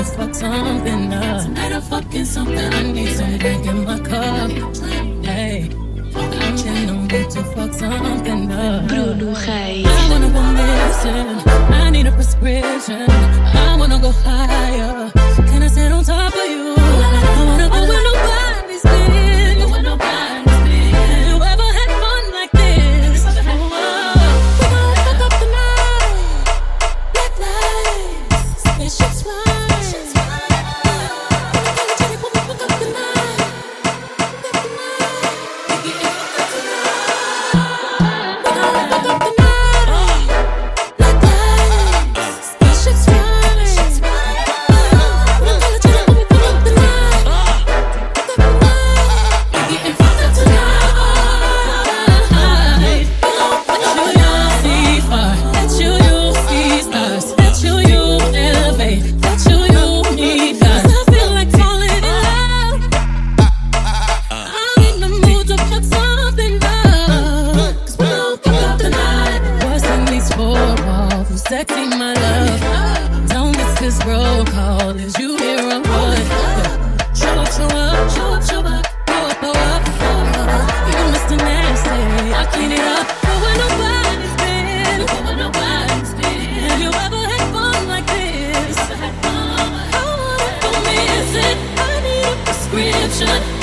just something up. Tonight I'm fucking something. I need some drink in my cup. Hey. I'm in the mood to fuck something up. Bruno Reis. I wanna go missing. I need a prescription. I wanna go high. Four walls? Sexy, my love. Don't miss this roll call. Is you here or what? Show up, show up, show up, show up. Blow up, blow up, blow up. You Mr. Nasty. I clean it up. Where nobody's been. Have you ever had fun like this? I need a prescription.